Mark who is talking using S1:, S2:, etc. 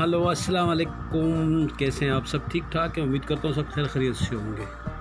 S1: Hello, अस्सलाम वालेकुम। कैसे हैं आप सब? ठीक ठाक है? उम्मीद करता हूँ सब खैर खरीद से होंगे।